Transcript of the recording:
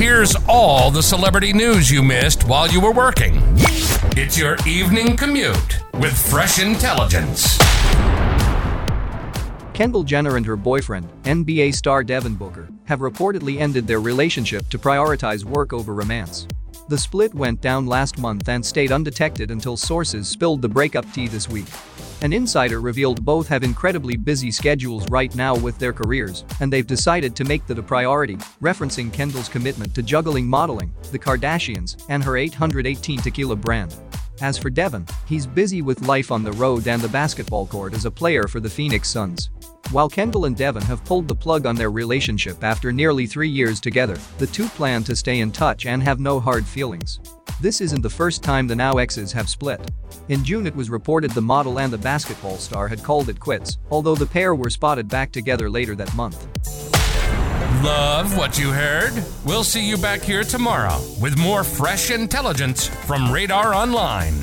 Here's all the celebrity news you missed while you were working. It's your evening commute with fresh intelligence. Kendall Jenner and her boyfriend, NBA star Devin Booker, have reportedly ended their relationship to prioritize work over romance. The split went down last month and stayed undetected until sources spilled the breakup tea this week. An insider revealed both have incredibly busy schedules right now with their careers, and they've decided to make that a priority, referencing Kendall's commitment to juggling modeling, the Kardashians, and her 818 tequila brand. As for Devin, he's busy with life on the road and the basketball court as a player for the Phoenix Suns. While Kendall and Devin have pulled the plug on their relationship after nearly three years together, the two plan to stay in touch and have no hard feelings. This isn't the first time the now exes have split. In June it was reported the model and the basketball star had called it quits, although the pair were spotted back together later that month. Love what you heard? We'll see you back here tomorrow with more fresh intelligence from Radar Online.